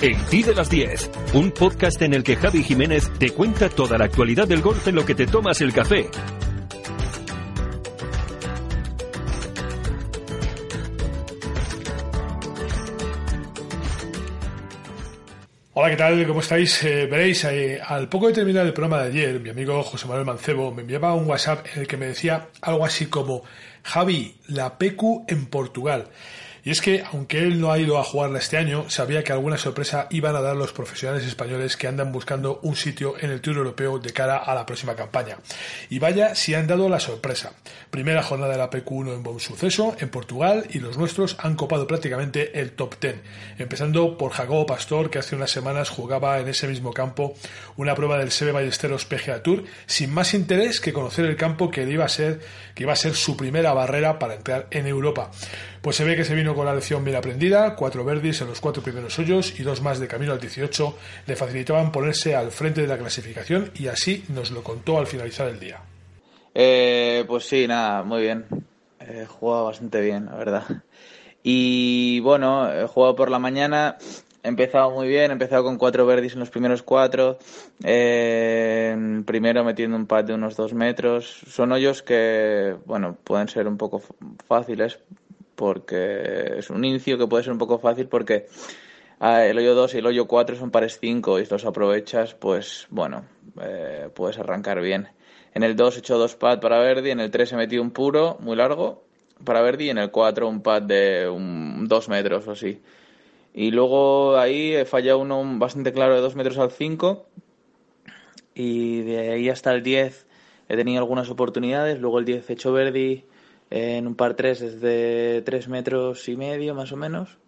El Ti de las 10, un podcast en el que Javi Jiménez te cuenta toda la actualidad del golf en lo que te tomas el café. Hola, ¿qué tal? ¿Cómo estáis? Eh, veréis, eh, al poco de terminar el programa de ayer, mi amigo José Manuel Mancebo me enviaba un WhatsApp en el que me decía algo así como Javi, la PQ en Portugal. Y es que, aunque él no ha ido a jugarla este año, sabía que alguna sorpresa iban a dar los profesionales españoles que andan buscando un sitio en el Tour Europeo de cara a la próxima campaña. Y vaya si han dado la sorpresa. Primera jornada de la PQ1 en buen suceso, en Portugal, y los nuestros han copado prácticamente el top 10. Empezando por Jacobo Pastor, que hace unas semanas jugaba en ese mismo campo una prueba del Sebe Ballesteros PGA Tour, sin más interés que conocer el campo que iba a ser, que iba a ser su primera barrera para entrar en Europa. Pues se ve que se vino con la lección bien aprendida, cuatro verdis en los cuatro primeros hoyos y dos más de camino al 18 le facilitaban ponerse al frente de la clasificación y así nos lo contó al finalizar el día. Eh, pues sí, nada, muy bien. He jugado bastante bien, la verdad. Y bueno, he jugado por la mañana, he empezado muy bien, he empezado con cuatro verdis en los primeros cuatro, eh, primero metiendo un pad de unos dos metros. Son hoyos que, bueno, pueden ser un poco fáciles porque es un inicio que puede ser un poco fácil porque ah, el hoyo 2 y el hoyo 4 son pares 5 y si los aprovechas, pues bueno, eh, puedes arrancar bien. En el 2 he hecho dos pads para Verdi, en el 3 he metido un puro muy largo para Verdi y en el 4 un pad de un, 2 metros o así. Y luego ahí he fallado uno bastante claro de 2 metros al 5 y de ahí hasta el 10 he tenido algunas oportunidades, luego el 10 he hecho Verdi en un par 3 desde 3 metros y medio más o menos.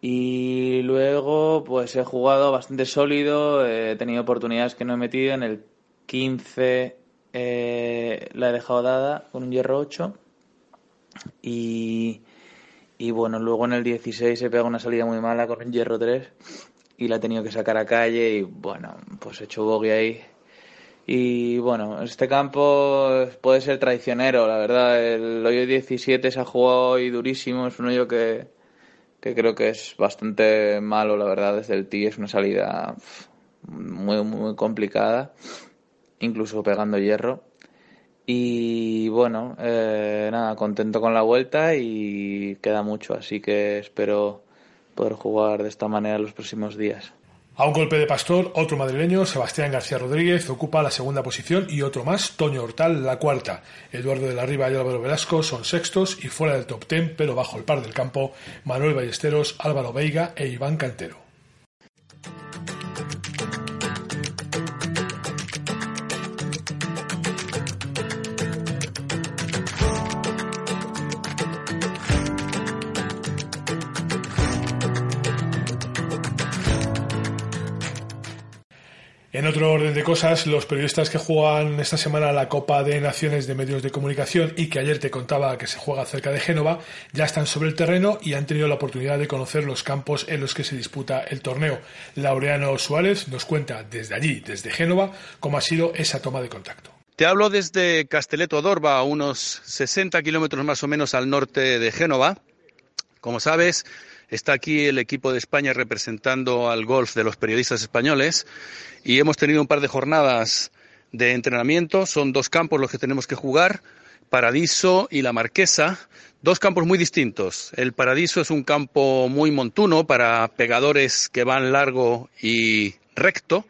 Y luego pues he jugado bastante sólido, he tenido oportunidades que no he metido. En el 15 eh, la he dejado dada con un hierro 8. Y, y bueno, luego en el 16 he pegado una salida muy mala con un hierro 3 y la he tenido que sacar a calle y bueno, pues he hecho bogey ahí y bueno, este campo puede ser traicionero, la verdad. El hoyo 17 se ha jugado hoy durísimo, es un hoyo que, creo que es bastante malo, la verdad, desde el tee. Es una salida muy, muy complicada, incluso pegando hierro. Y bueno, eh, nada, contento con la vuelta y queda mucho, así que espero poder jugar de esta manera los próximos días. A un golpe de pastor, otro madrileño, Sebastián García Rodríguez, ocupa la segunda posición y otro más, Toño Hortal, la cuarta. Eduardo de la Riva y Álvaro Velasco son sextos y fuera del top ten, pero bajo el par del campo, Manuel Ballesteros, Álvaro Veiga e Iván Cantero. En otro orden de cosas, los periodistas que juegan esta semana la Copa de Naciones de Medios de Comunicación y que ayer te contaba que se juega cerca de Génova, ya están sobre el terreno y han tenido la oportunidad de conocer los campos en los que se disputa el torneo. Laureano Suárez nos cuenta desde allí, desde Génova, cómo ha sido esa toma de contacto. Te hablo desde Casteleto Dorba, a unos 60 kilómetros más o menos al norte de Génova. Como sabes, Está aquí el equipo de España representando al golf de los periodistas españoles y hemos tenido un par de jornadas de entrenamiento. Son dos campos los que tenemos que jugar, Paradiso y La Marquesa, dos campos muy distintos. El Paradiso es un campo muy montuno para pegadores que van largo y recto.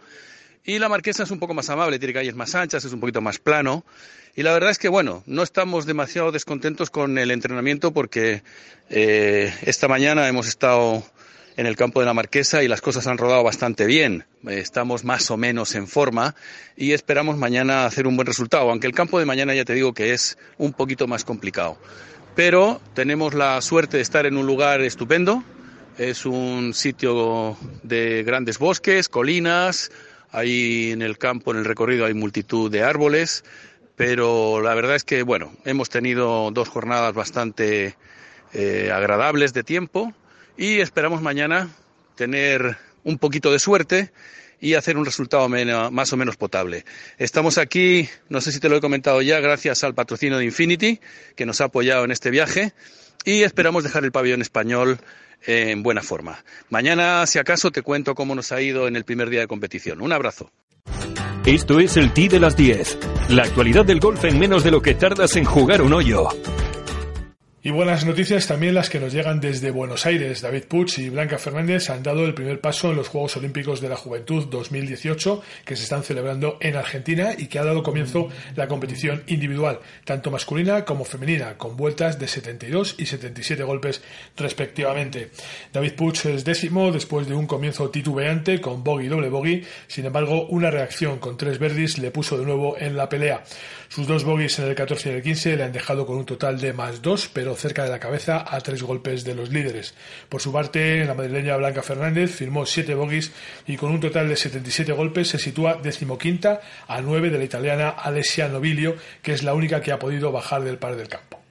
Y la Marquesa es un poco más amable, tiene calles más anchas, es un poquito más plano. Y la verdad es que, bueno, no estamos demasiado descontentos con el entrenamiento porque eh, esta mañana hemos estado en el campo de la Marquesa y las cosas han rodado bastante bien. Estamos más o menos en forma y esperamos mañana hacer un buen resultado, aunque el campo de mañana ya te digo que es un poquito más complicado. Pero tenemos la suerte de estar en un lugar estupendo. Es un sitio de grandes bosques, colinas. Ahí en el campo, en el recorrido, hay multitud de árboles pero la verdad es que, bueno, hemos tenido dos jornadas bastante eh, agradables de tiempo y esperamos mañana tener un poquito de suerte y hacer un resultado más o menos potable. Estamos aquí, no sé si te lo he comentado ya, gracias al patrocinio de Infinity, que nos ha apoyado en este viaje. Y esperamos dejar el pabellón español en buena forma. Mañana, si acaso, te cuento cómo nos ha ido en el primer día de competición. Un abrazo. Esto es el T de las 10. La actualidad del golf en menos de lo que tardas en jugar un hoyo. Y buenas noticias también las que nos llegan desde Buenos Aires. David Puig y Blanca Fernández han dado el primer paso en los Juegos Olímpicos de la Juventud 2018 que se están celebrando en Argentina y que ha dado comienzo la competición individual, tanto masculina como femenina, con vueltas de 72 y 77 golpes respectivamente. David Puig es décimo después de un comienzo titubeante con bogey doble bogey, sin embargo una reacción con tres verdis le puso de nuevo en la pelea. Sus dos bogies en el 14 y el 15 le han dejado con un total de más dos, pero cerca de la cabeza a tres golpes de los líderes. Por su parte, la madrileña Blanca Fernández firmó siete bogies y con un total de 77 golpes se sitúa decimoquinta a nueve de la italiana Alessia Novilio, que es la única que ha podido bajar del par del campo.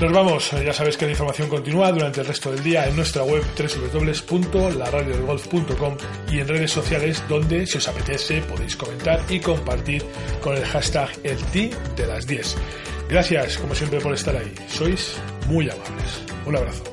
Nos vamos, ya sabéis que la información continúa durante el resto del día en nuestra web www.laradiodelgolf.com y en redes sociales donde, si os apetece, podéis comentar y compartir con el hashtag el de las 10. Gracias, como siempre, por estar ahí. Sois muy amables. Un abrazo.